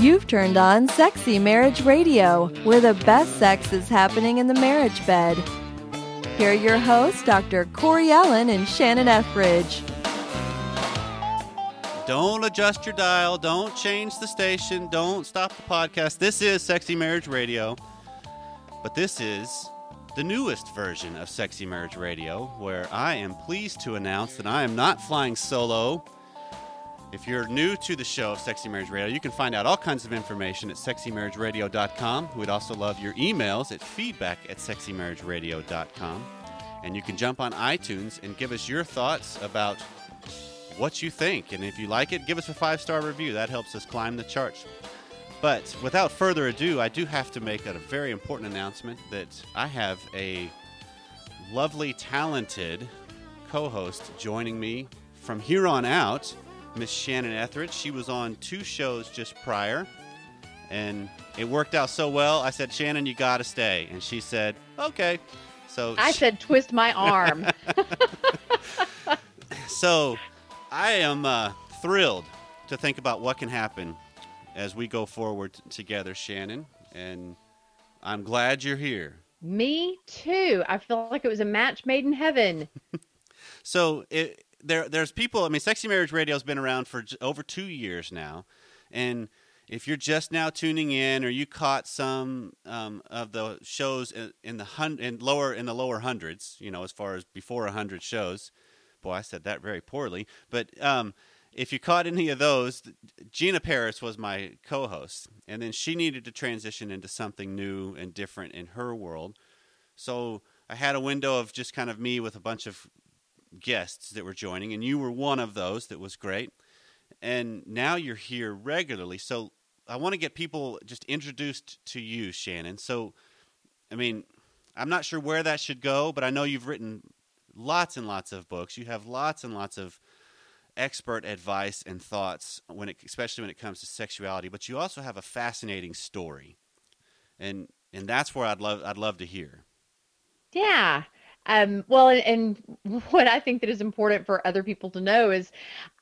You've turned on Sexy Marriage Radio, where the best sex is happening in the marriage bed. Here are your hosts, Dr. Corey Allen and Shannon Ethridge. Don't adjust your dial. Don't change the station. Don't stop the podcast. This is Sexy Marriage Radio. But this is the newest version of Sexy Marriage Radio, where I am pleased to announce that I am not flying solo. If you're new to the show of Sexy Marriage Radio, you can find out all kinds of information at sexymarriageradio.com. We'd also love your emails at feedback at sexymarriageradio.com. And you can jump on iTunes and give us your thoughts about what you think. And if you like it, give us a five star review. That helps us climb the charts. But without further ado, I do have to make a very important announcement that I have a lovely, talented co host joining me from here on out, Miss Shannon Ethridge. She was on two shows just prior, and it worked out so well. I said, Shannon, you got to stay. And she said, okay. So I said, twist my arm. so I am uh, thrilled to think about what can happen as we go forward t- together, Shannon. And I'm glad you're here. Me too. I feel like it was a match made in heaven. So it, there, there's people. I mean, Sexy Marriage Radio has been around for over two years now, and if you're just now tuning in, or you caught some um, of the shows in, in the hun- in lower in the lower hundreds, you know, as far as before a hundred shows. Boy, I said that very poorly, but um, if you caught any of those, Gina Parris was my co-host, and then she needed to transition into something new and different in her world. So I had a window of just kind of me with a bunch of guests that were joining, and you were one of those. That was great. And now you're here regularly, so I want to get people just introduced to you, Shannon. So, I mean, I'm not sure where that should go, but I know you've written lots and lots of books. You have lots and lots of expert advice and thoughts when it, especially when it comes to sexuality. But you also have a fascinating story, and and that's where I'd love I'd love to hear. Yeah. Um, well, and, and what I think that is important for other people to know is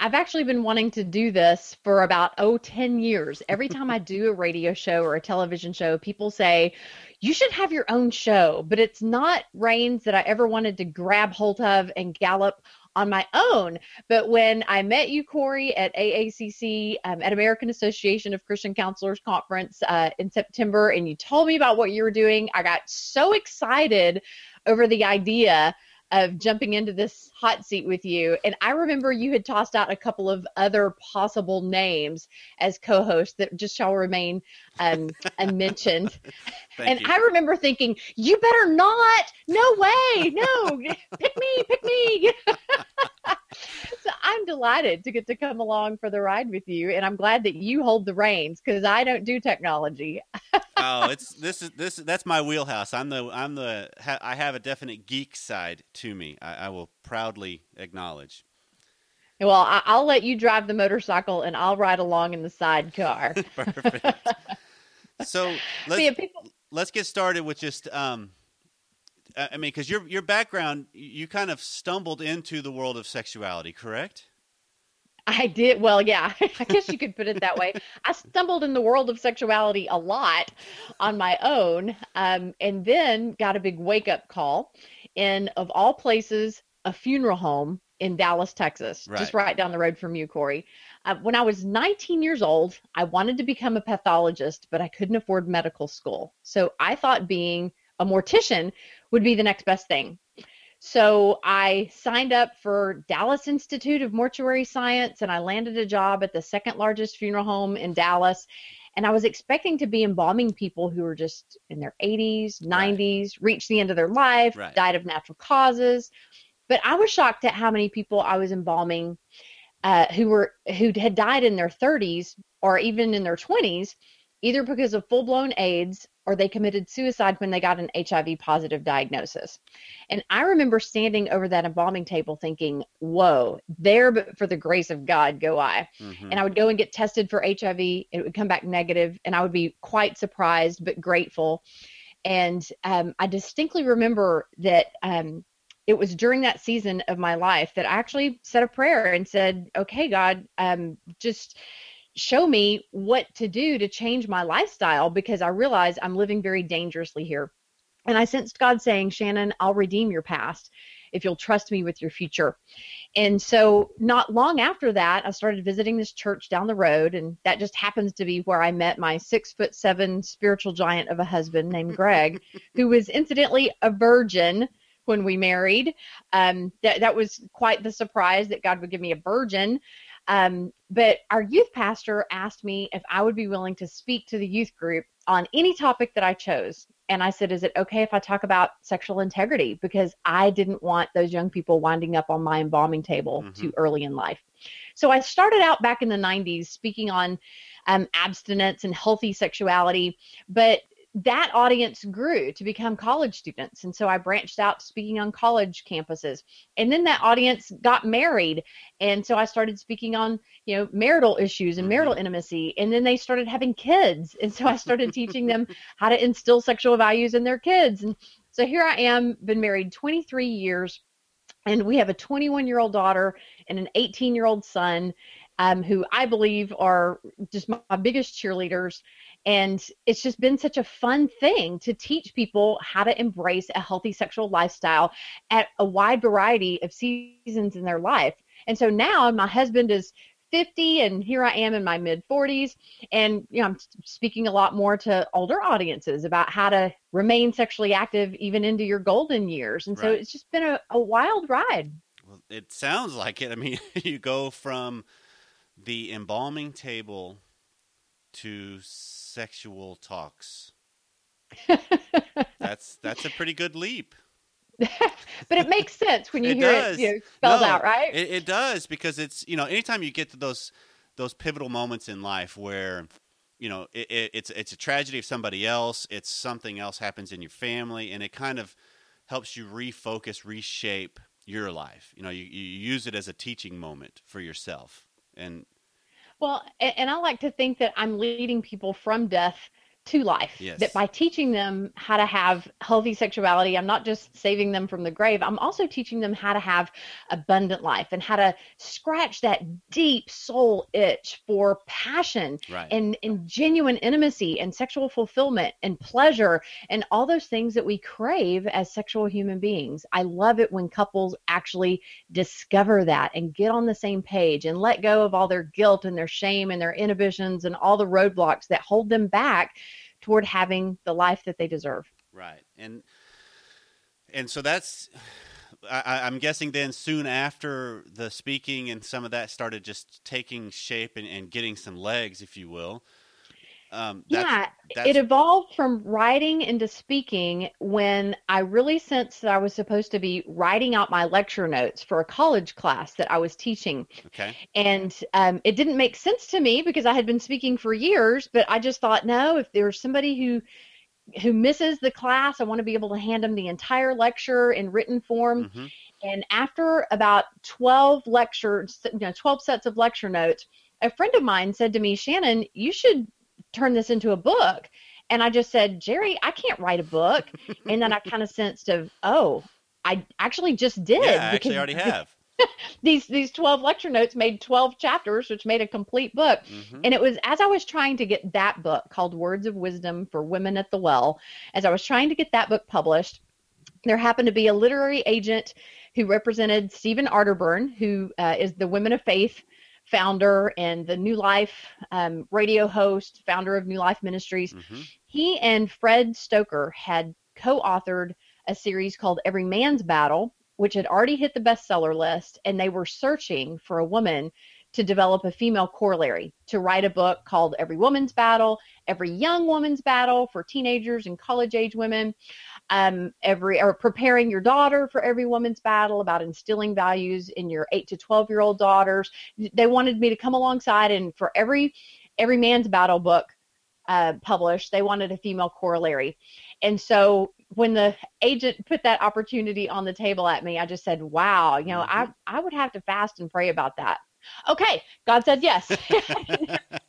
I've actually been wanting to do this for about, oh, 10 years. Every time I do a radio show or a television show, people say, you should have your own show, but it's not reins that I ever wanted to grab hold of and gallop on my own. But when I met you, Corey, at AACC, um, at American Association of Christian Counselors Conference uh, in September, and you told me about what you were doing, I got so excited over the idea of jumping into this hot seat with you. And I remember you had tossed out a couple of other possible names as co hosts that just shall remain um, unmentioned. and you. I remember thinking, you better not. No way. No, pick me, pick me. so I'm delighted to get to come along for the ride with you. And I'm glad that you hold the reins because I don't do technology. oh, it's this is this that's my wheelhouse. I'm the I'm the ha, I have a definite geek side to me. I, I will proudly acknowledge. Well, I, I'll let you drive the motorcycle and I'll ride along in the sidecar. Perfect. so let's yeah, people- let's get started with just um, I I mean, because your your background, you kind of stumbled into the world of sexuality, correct? I did. Well, yeah, I guess you could put it that way. I stumbled in the world of sexuality a lot on my own, um, and then got a big wake up call in, of all places, a funeral home in Dallas, Texas, just Right. right down the road from you, Corey. Uh, when I was 19 years old, I wanted to become a pathologist, but I couldn't afford medical school. So I thought being a mortician would be the next best thing. So I signed up for Dallas Institute of Mortuary Science and I landed a job at the second largest funeral home in Dallas. And I was expecting to be embalming people who were just in their 80s, Right. 90s, reached the end of their life, Right. died of natural causes. But I was shocked at how many people I was embalming uh, who were who had died in their 30s or even in their 20s, either because of full blown AIDS or they committed suicide when they got an HIV positive diagnosis. And I remember standing over that embalming table thinking, whoa, there, but for the grace of God, go I. Mhm. And I would go and get tested for HIV. It would come back negative, and I would be quite surprised but grateful. And um, I distinctly remember that um, it was during that season of my life that I actually said a prayer and said, okay, God, um, just show me what to do to change my lifestyle because I realize I'm living very dangerously here. And I sensed God saying, Shannon, I'll redeem your past if you'll trust me with your future. And so, not long after that, I started visiting this church down the road, and that just happens to be where I met my six foot seven spiritual giant of a husband named Greg, who was incidentally a virgin when we married. Um, that that was quite the surprise that God would give me a virgin. Um, but our youth pastor asked me if I would be willing to speak to the youth group on any topic that I chose. And I said, Is it okay if I talk about sexual integrity? Because I didn't want those young people winding up on my embalming table mm-hmm. too early in life. So I started out back in the 90s speaking on um, abstinence and healthy sexuality. But that audience grew to become college students. And so I branched out speaking on college campuses. And then that audience got married. And so I started speaking on, you know, marital issues and marital mm-hmm. intimacy. And then they started having kids. And so I started teaching them how to instill sexual values in their kids. And so here I am, been married 23 years. And we have a 21 year old daughter and an 18 year old son. Um, who I believe are just my, my biggest cheerleaders. And it's just been such a fun thing to teach people how to embrace a healthy sexual lifestyle at a wide variety of seasons in their life. And so now my husband is 50 and here I am in my mid 40s and you know I'm speaking a lot more to older audiences about how to remain sexually active even into your golden years and right. so it's just been a, a wild ride well it sounds like it I mean you go from the embalming table to sexual talks. that's that's a pretty good leap. but it makes sense when you it hear does. it you know, spelled no, out, right? It, it does because it's you know anytime you get to those those pivotal moments in life where you know it, it, it's it's a tragedy of somebody else, it's something else happens in your family, and it kind of helps you refocus, reshape your life. You know, you, you use it as a teaching moment for yourself, and well, and I like to think that I'm leading people from death to life. Yes. That by teaching them how to have healthy sexuality, I'm not just saving them from the grave, I'm also teaching them how to have abundant life and how to scratch that deep soul itch for passion right. and, and genuine intimacy and sexual fulfillment and pleasure and all those things that we crave as sexual human beings. I love it when couples actually discover that and get on the same page and let go of all their guilt and their shame and their inhibitions and all the roadblocks that hold them back toward having the life that they deserve. Right. And and so that's I, I'm guessing then soon after the speaking and some of that started just taking shape and, and getting some legs, if you will. Um, yeah, that's... it evolved from writing into speaking when I really sensed that I was supposed to be writing out my lecture notes for a college class that I was teaching. Okay. And um, it didn't make sense to me because I had been speaking for years, but I just thought, no, if there's somebody who who misses the class, I want to be able to hand them the entire lecture in written form. Mm-hmm. And after about 12 lectures, you know, 12 sets of lecture notes, a friend of mine said to me, Shannon, you should turn this into a book. And I just said, Jerry, I can't write a book. and then I kind of sensed of, oh, I actually just did. Yeah, I actually already have. these these 12 lecture notes made 12 chapters which made a complete book mm-hmm. and it was as i was trying to get that book called words of wisdom for women at the well as i was trying to get that book published there happened to be a literary agent who represented stephen arterburn who uh, is the women of faith founder and the New Life um, radio host, founder of New Life Ministries. Mm-hmm. He and Fred Stoeker had co authored a series called Every Man's Battle, which had already hit the bestseller list, and they were searching for a woman to develop a female corollary to write a book called Every Woman's Battle, Every Young Woman's Battle for teenagers and college age women um, every or preparing your daughter for every woman's battle about instilling values in your 8 to 12 year old daughters they wanted me to come alongside and for every every man's battle book uh, published they wanted a female corollary. And so when the agent put that opportunity on the table at me i just said wow you know mm-hmm. i i would have to fast and pray about that. Okay. God said yes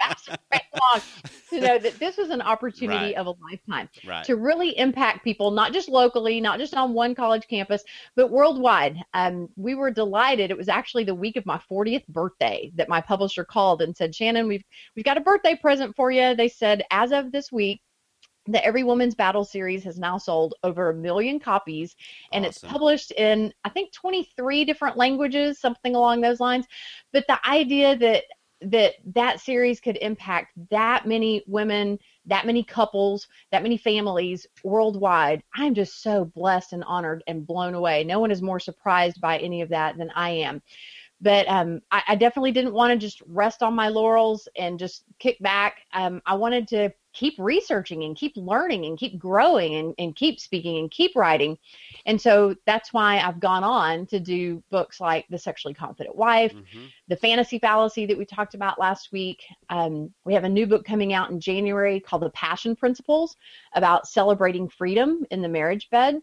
right to know that this was an opportunity Right. of a lifetime Right. to really impact people, not just locally, not just on one college campus, but worldwide. Um, we were delighted. It was actually the week of my 40th birthday that my publisher called and said, Shannon, we've we've got a birthday present for you. They said, as of this week, the Every Woman's Battle series has now sold over a million copies, and it's published in I think 23 different languages, something along those lines. But the idea that that that series could impact that many women, that many couples, that many families worldwide, I'm just so blessed and honored and blown away. No one is more surprised by any of that than I am but um, I, I definitely didn't want to just rest on my laurels and just kick back. Um, I wanted to keep researching and keep learning and keep growing and, and keep speaking and keep writing. And so that's why I've gone on to do books like The Sexually Confident Wife, Mhm. The Fantasy Fallacy that we talked about last week. Um, we have a new book coming out in January called The Passion Principles about celebrating freedom in the marriage bed.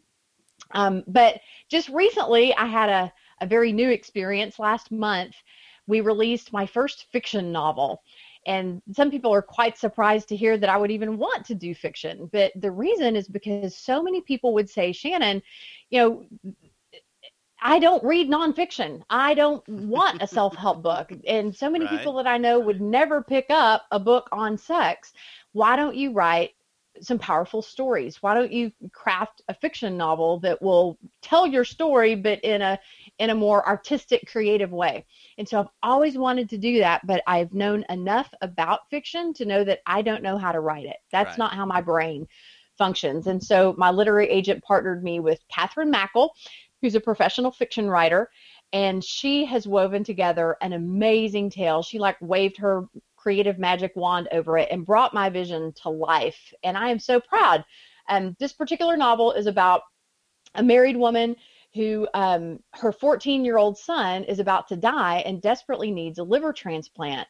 Um, but just recently, I had a, a very new experience last month. We released my first fiction novel. And some people are quite surprised to hear that I would even want to do fiction. But the reason is because so many people would say, Shannon, you know, I don't read nonfiction. I don't want a self help book. And so many Right. people that I know would never pick up a book on sex. Why don't you write some powerful stories? Why don't you craft a fiction novel that will tell your story, but in a in a more artistic, creative way? And so I've always wanted to do that, but I've known enough about fiction to know that I don't know how to write it. That's Right. not how my brain functions. And so my literary agent partnered me with Kathryn Mackel, who's a professional fiction writer, and she has woven together an amazing tale. She like waved her creative magic wand over it and brought my vision to life. And I am so proud. Um, this particular novel is about a married woman who um, her 14 year old son is about to die and desperately needs a liver transplant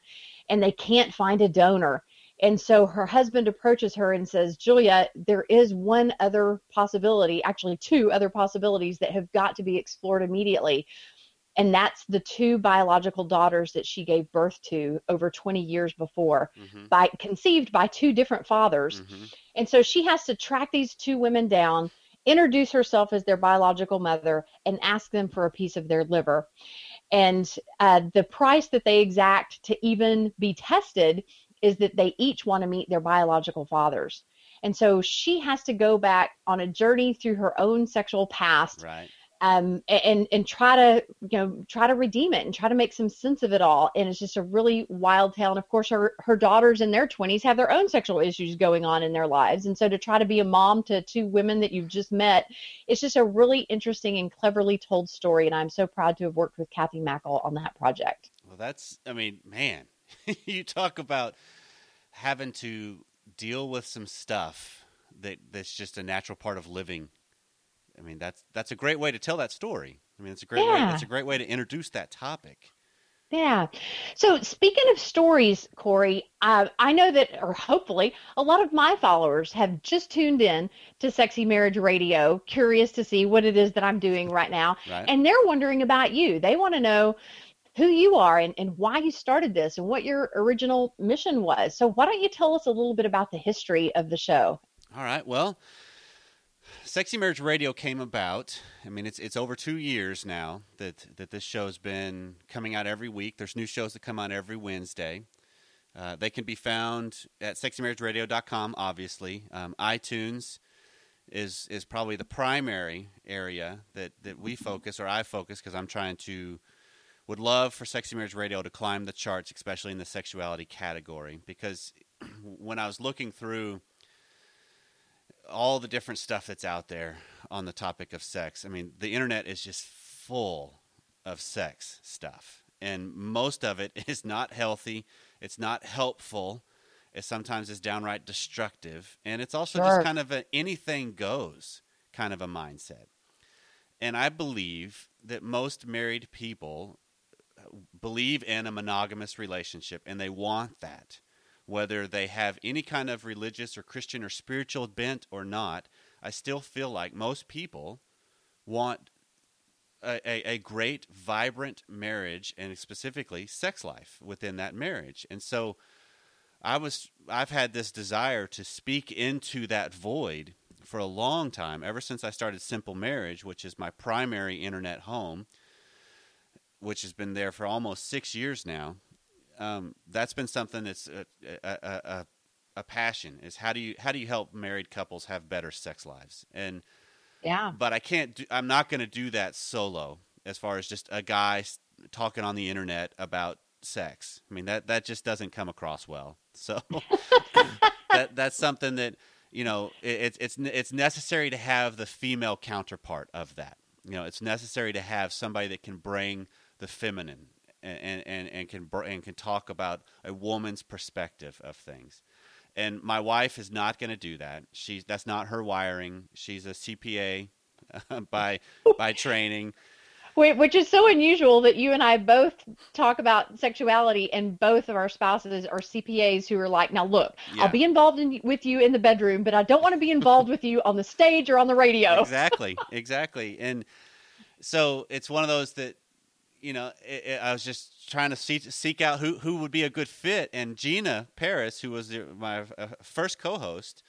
and they can't find a donor and so her husband approaches her and says julia there is one other possibility actually two other possibilities that have got to be explored immediately and that's the two biological daughters that she gave birth to over 20 years before Mhm. by conceived by two different fathers Mhm. and so she has to track these two women down, introduce herself as their biological mother, and ask them for a piece of their liver. And uh, the price that they exact to even be tested is that they each want to meet their biological fathers. And so she has to go back on a journey through her own sexual past Right. Um, and and try to you know try to redeem it and try to make some sense of it all. And it's just a really wild tale. And of course, her her daughters in their twenties have their own sexual issues going on in their lives. And so to try to be a mom to two women that you've just met, it's just a really interesting and cleverly told story. And I'm so proud to have worked with Kathy Mackel on that project. Well, that's, I mean, man, you talk about having to deal with some stuff that that's just a natural part of living. I mean, that's that's a great way to tell that story. I mean, it's a great way. It's a great way to introduce that topic. Yeah. So speaking of stories, Corey, uh, I know that, or hopefully, a lot of my followers have just tuned in to Sexy Marriage Radio, curious to see what it is that I'm doing right now. Right. And they're wondering about you. They want to know who you are and, and why you started this and what your original mission was. So why don't you tell us a little bit about the history of the show? All right. Well, Sexy Marriage Radio came about. I mean, it's it's over two years now that that this show's been coming out every week. There's new shows that come out every Wednesday. Uh, they can be found at sexymarriageradio.com. Obviously, um, iTunes is is probably the primary area that that we focus or I focus because I'm trying to would love for Sexy Marriage Radio to climb the charts, especially in the sexuality category. Because when I was looking through all the different stuff that's out there on the topic of sex. I mean, the internet is just full of sex stuff, and most of it is not healthy. It's not helpful. It sometimes is downright destructive, and it's also Sure. just kind of a anything goes kind of a mindset. And I believe that most married people believe in a monogamous relationship, and they want that whether they have any kind of religious or Christian or spiritual bent or not, I still feel like most people want a, a, a great, vibrant marriage and specifically sex life within that marriage. And so I was I've had this desire to speak into that void for a long time, ever since I started Simple Marriage, which is my primary internet home, which has been there for almost six years now. Um, that's been something that's a, a, a, a, passion. Is how do you how do you help married couples have better sex lives? And yeah, but I can't. Do, I'm not going to do that solo. As far as just a guy talking on the internet about sex, I mean that that just doesn't come across well. So that that's something that you know it, it's it's necessary to have the female counterpart of that. You know, it's necessary to have somebody that can bring the feminine and and, and can and can talk about a woman's perspective of things. And my wife is not going to do that. She's that's not her wiring. She's a CPA by by training. Which is so unusual that you and I both talk about sexuality, and both of our spouses are CPAs who are like, "Now look, yeah. I'll be involved in, with you in the bedroom, but I don't want to be involved with you on the stage or on the radio." Exactly, exactly, and so it's one of those that you know, it, it, I was just trying to see, seek out who, who would be a good fit. And Gina Parris, who was my uh, first co host,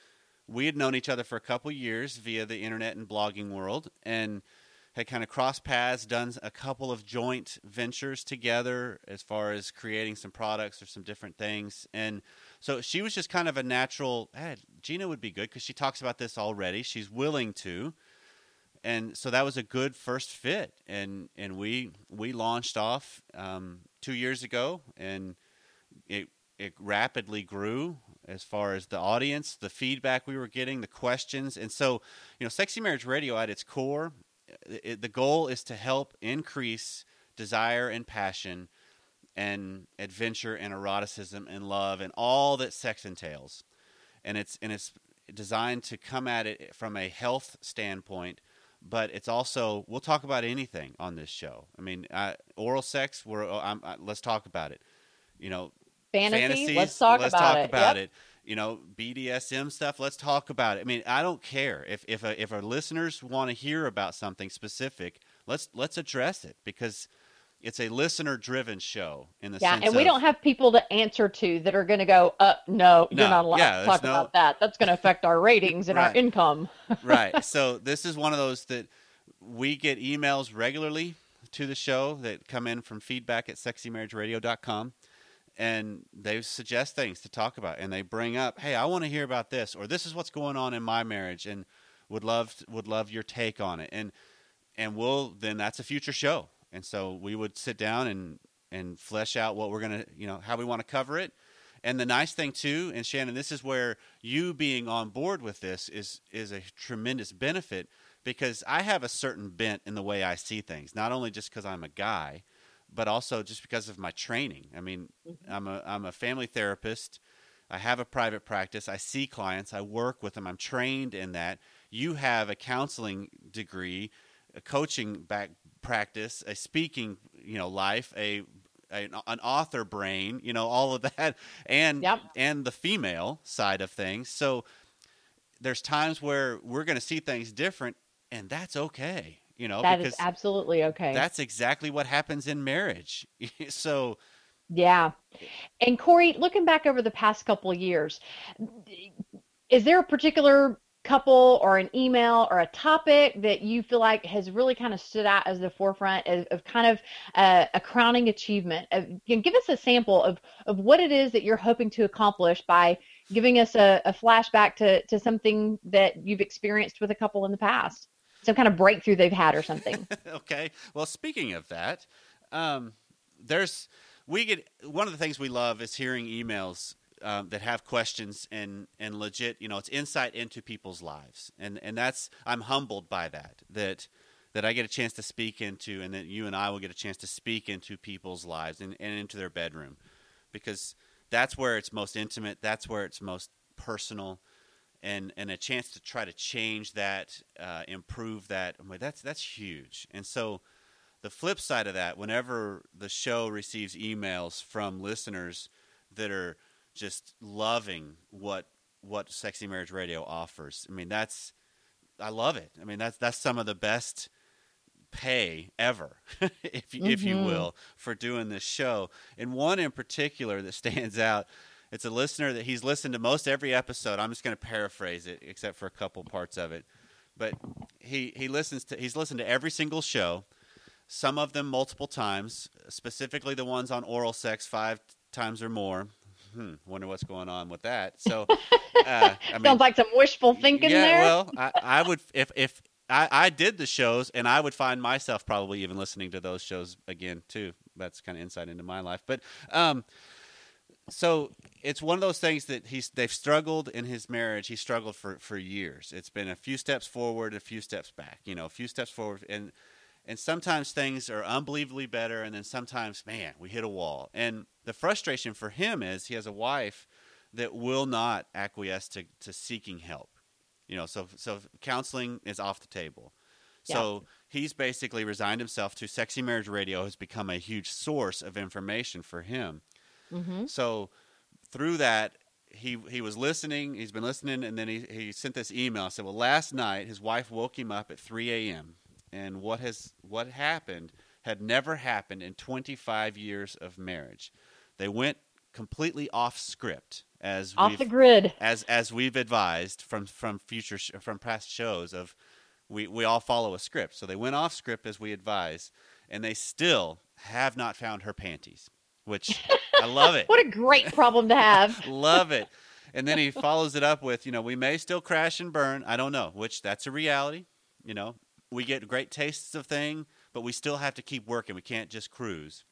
we had known each other for a couple years via the internet and blogging world and had kind of crossed paths, done a couple of joint ventures together as far as creating some products or some different things. And so she was just kind of a natural, hey, Gina would be good because she talks about this already. She's willing to and so that was a good first fit, and and we we launched off um, two years ago, and it it rapidly grew as far as the audience, the feedback we were getting, the questions, and so you know, Sexy Marriage Radio at its core, it, the goal is to help increase desire and passion, and adventure and eroticism and love and all that sex entails, and it's and it's designed to come at it from a health standpoint but it's also we'll talk about anything on this show. I mean, uh, oral sex. We're uh, I'm, uh, let's talk about it. You know, Fantasy, fantasies. Let's talk let's about talk it. about yep. it. You know, BDSM stuff. Let's talk about it. I mean, I don't care if if a, if our listeners want to hear about something specific. Let's let's address it because it's a listener driven show in the yeah, sense and we of, don't have people to answer to that are going to go, uh, no, you're not allowed yeah, to talk no- about that. That's going to affect our ratings and our income. right. So this is one of those that we get emails regularly to the show that come in from feedback at sexymarriageradio.com and they suggest things to talk about and they bring up, "Hey, I want to hear about this or this is what's going on in my marriage and would love would love your take on it." And and we'll then that's a future show. And so we would sit down and and flesh out what we're going to, you know, how we want to cover it. And the nice thing too, and Shannon, this is where you being on board with this is is a tremendous benefit because I have a certain bent in the way I see things, not only just because I'm a guy, but also just because of my training. I mean, Mm-hmm. I'm a I'm a family therapist. I have a private practice. I see clients. I work with them. I'm trained in that. You have a counseling degree, a coaching back practice, a speaking, you know, life, a, a an author brain, you know, all of that, and Yep. and the female side of things. So there's times where we're going to see things different, and that's okay, you know, That is absolutely okay. that's exactly what happens in marriage. so Yeah. And Corey, looking back over the past couple of years, is there a particular couple or an email or a topic that you feel like has really kind of stood out as the forefront of, of kind of a, a crowning achievement? Of, you know, give us a sample of, of what it is that you're hoping to accomplish by giving us a, a flashback to, to something that you've experienced with a couple in the past, some kind of breakthrough they've had or something. okay. Well, speaking of that, um, there's we get one of the things we love is hearing emails um, that have questions and and legit. You know, it's insight into people's lives, and and that's I'm humbled by that that that I get a chance to speak into, and that you and I will get a chance to speak into people's lives and, and into their bedroom, because that's where it's most intimate. That's where it's most personal. And, and a chance to try to change that, uh, improve that. I that's that's huge. And so, the flip side of that, whenever the show receives emails from listeners that are just loving what what Sexy Marriage Radio offers, I mean that's I love it. I mean that's that's some of the best pay ever, if you, if you will, for doing this show. And one in particular that stands out it's a listener that he's listened to most every episode. I'm just going to paraphrase it, except for a couple parts of it. But he he listens to he's listened to every single show, some of them multiple times, specifically the ones on oral sex five times or more. Hmm, wonder what's going on with that. So, uh, I mean, Sounds like some wishful thinking yeah, there. well, I, I would if if I, I did the shows, and I would find myself probably even listening to those shows again too. That's kind of insight into my life, but um, so it's one of those things that he's they've struggled in his marriage. He struggled for for years. It's been a few steps forward, a few steps back. You know, a few steps forward, and and sometimes things are unbelievably better, and then sometimes, man, we hit a wall. And the frustration for him is he has a wife that will not acquiesce to, to seeking help. You know, so so counseling is off the table. So he's basically resigned himself to Sexy Marriage Radio has become a huge source of information for him. hmm So through that, he he was listening. He's been listening, and then he, he sent this email. Said, "Well, last night his wife woke him up at 3 a.m. and what has what happened had never happened in 25 years of marriage. They went completely off script as Off we've, the grid. as as we've advised from from future sh- from past shows of we we all follow a script. So they went off script as we advised, and they still have not found her panties, which I love it. What a great problem to have. Love it. And then he follows it up with, you know, we may still crash and burn. I don't know, which that's a reality. You know, we get great tastes of thing, but we still have to keep working. We can't just cruise.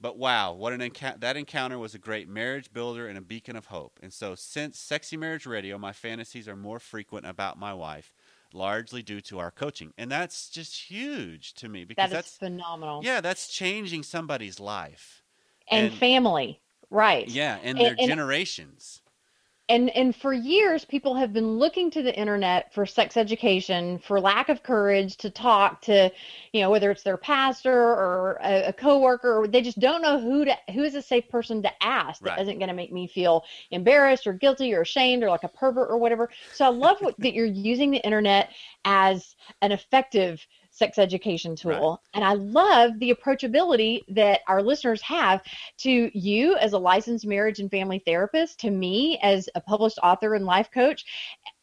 But wow, what an encounter! That encounter was a great marriage builder and a beacon of hope. And so, since Sexy Marriage Radio, my fantasies are more frequent about my wife, largely due to our coaching, and that's just huge to me because That that's phenomenal. yeah, that's changing somebody's life. and, and- family. Right. Yeah, and And- their and- generations. And and for years people have been looking to the internet for sex education for lack of courage to talk to you know whether it's their pastor or a, a coworker or they just don't know who to who is a safe person to ask that Right. isn't going to make me feel embarrassed or guilty or ashamed or like a pervert or whatever so i love what, that you're using the internet as an effective sex education tool. And i love the approachability that our listeners have to you as a licensed marriage and family therapist to me as a published author and life coach.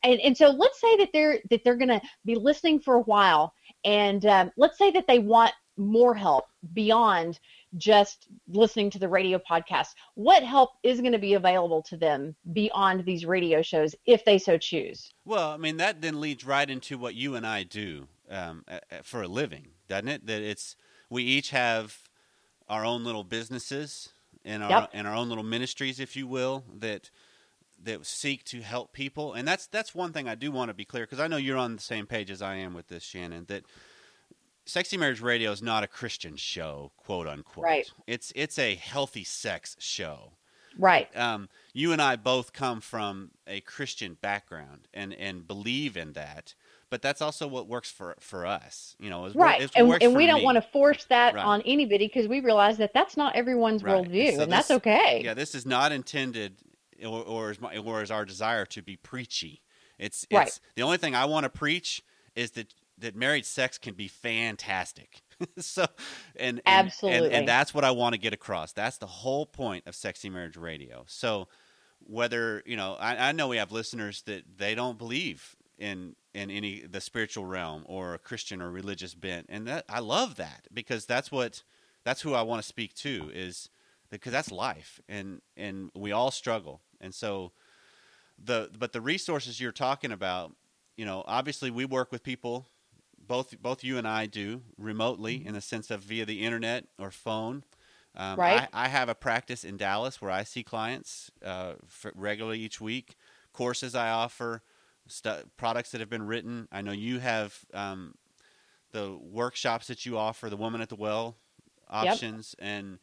And, and so let's say that they're that they're going to be listening for a while and um, let's say that they want more help beyond just listening to the radio podcast. What help is going to be available to them beyond these radio shows if they so choose? Well, I mean that then leads right into what you and I do um, for a living, doesn't it? That it's we each have our own little businesses and our Yep. and our own little ministries, if you will, that that seek to help people. And that's that's one thing I do want to be clear because I know you're on the same page as I am with this, Shannon. That Sexy Marriage Radio is not a Christian show, quote unquote. Right. It's it's a healthy sex show right um, you and I both come from a Christian background and, and believe in that, but that's also what works for, for us. You know, what- right what and, and we don't me. want to force that Right. on anybody because we realize that that's not everyone's Right. worldview So and that's okay Yeah, this is not intended, or, or is my, or is our desire to be preachy. It's, it's Right. the only thing I want to preach is that that married sex can be fantastic. so, and, and and, Absolutely. and that's what I want to get across. That's the whole point of Sexy Marriage Radio. So, whether you know, I, I know we have listeners that they don't believe in in any the spiritual realm or a Christian or religious bent, and that I love that because that's what that's who I want to speak to is because that's life, and and we all struggle, and so the but the resources you're talking about, you know, obviously we work with people, both both you and I do remotely in the sense of via the internet or phone. Um, Right. I, I have a practice in Dallas where I see clients uh, regularly each week. Courses I offer, stu- products that have been written. I know you have um, the workshops that you offer, the Woman at the Well options, and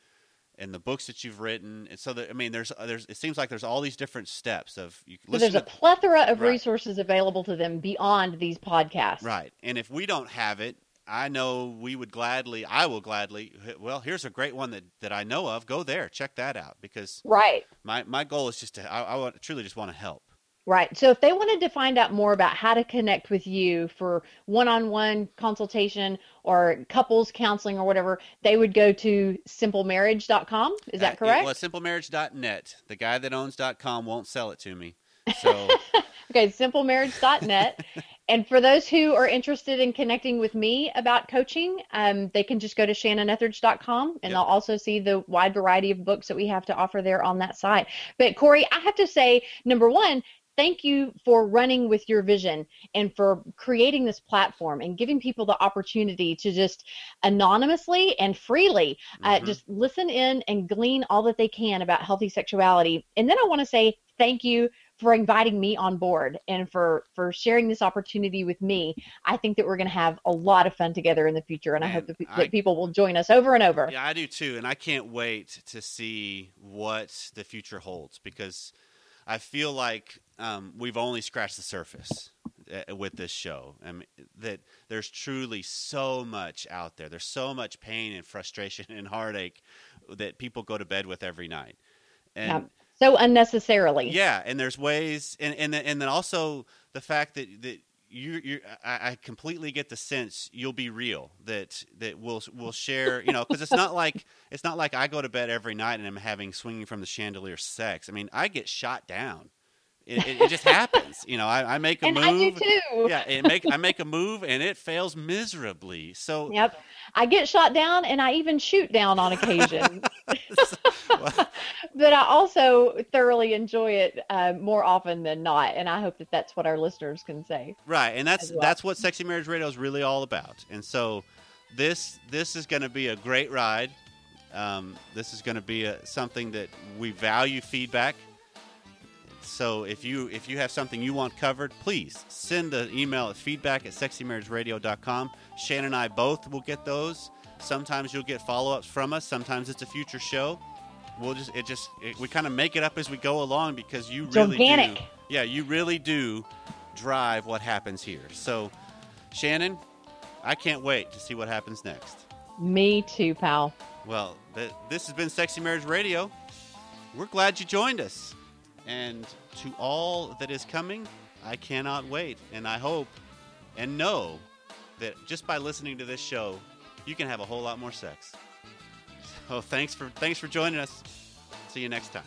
and the books that you've written. And so that I mean, there's there's it seems like there's all these different steps of you So there's a plethora of Right. resources available to them beyond these podcasts. Right. And if we don't have it, I know we would gladly, I will gladly, well, here's a great one that, that I know of. Go there, check that out because Right. my, my goal is just to, I, I want, truly just want to help. Right. So if they wanted to find out more about how to connect with you for one-on-one consultation or couples counseling or whatever, they would go to simplemarriage.com. Is that Uh, correct? Well, simplemarriage.net. The guy that owns .com won't sell it to me. So Okay, simplemarriage.net. and for those who are interested in connecting with me about coaching, um, they can just go to shannonethridge.com and Yep. they'll also see the wide variety of books that we have to offer there on that site. But Corey, I have to say, number one, thank you for running with your vision and for creating this platform and giving people the opportunity to just anonymously and freely uh, mhm. just listen in and glean all that they can about healthy sexuality. And then I want to say thank you for inviting me on board and for for sharing this opportunity with me. I think that we're going to have a lot of fun together in the future, and I hope that, I- that people will join us over and over. Yeah, I do too, and I can't wait to see what the future holds because I feel like um, we've only scratched the surface uh, with this show. I mean, that there's truly so much out there. There's so much pain and frustration and heartache that people go to bed with every night, and Yep. So unnecessarily. yeah, and there's ways, and and then, and then also the fact that that you you I, I completely get the sense you'll be real that that we'll we'll share you know because it's not like it's not like I go to bed every night and I'm having swinging from the chandelier sex. I mean I get shot down. It, it, it just happens, you know. I, I make a and move. I do too. Yeah, it make I make a move and it fails miserably. So Yep. I get shot down and I even shoot down on occasion. but I also thoroughly enjoy it uh, more often than not. And I hope that that's what our listeners can say. Right, and that's well. that's what Sexy Marriage Radio is really all about. And so this this is going to be a great ride. Um, this is going to be a, something that we value feedback. So if you if you have something you want covered, please send an email at feedback at sexymarriageradio.com. Shannon and I both will get those. Sometimes you'll get follow ups from us. Sometimes it's a future show. We'll just it just it, we kind of make it up as we go along because you It's really organic. do. Yeah, you really do drive what happens here. So, Shannon, I can't wait to see what happens next. Me too, pal. Well, th- this has been Sexy Marriage Radio. We're glad you joined us. And to all that is coming, I cannot wait. And I hope and know that just by listening to this show, you can have a whole lot more sex. So thanks for thanks for joining us. See you next time.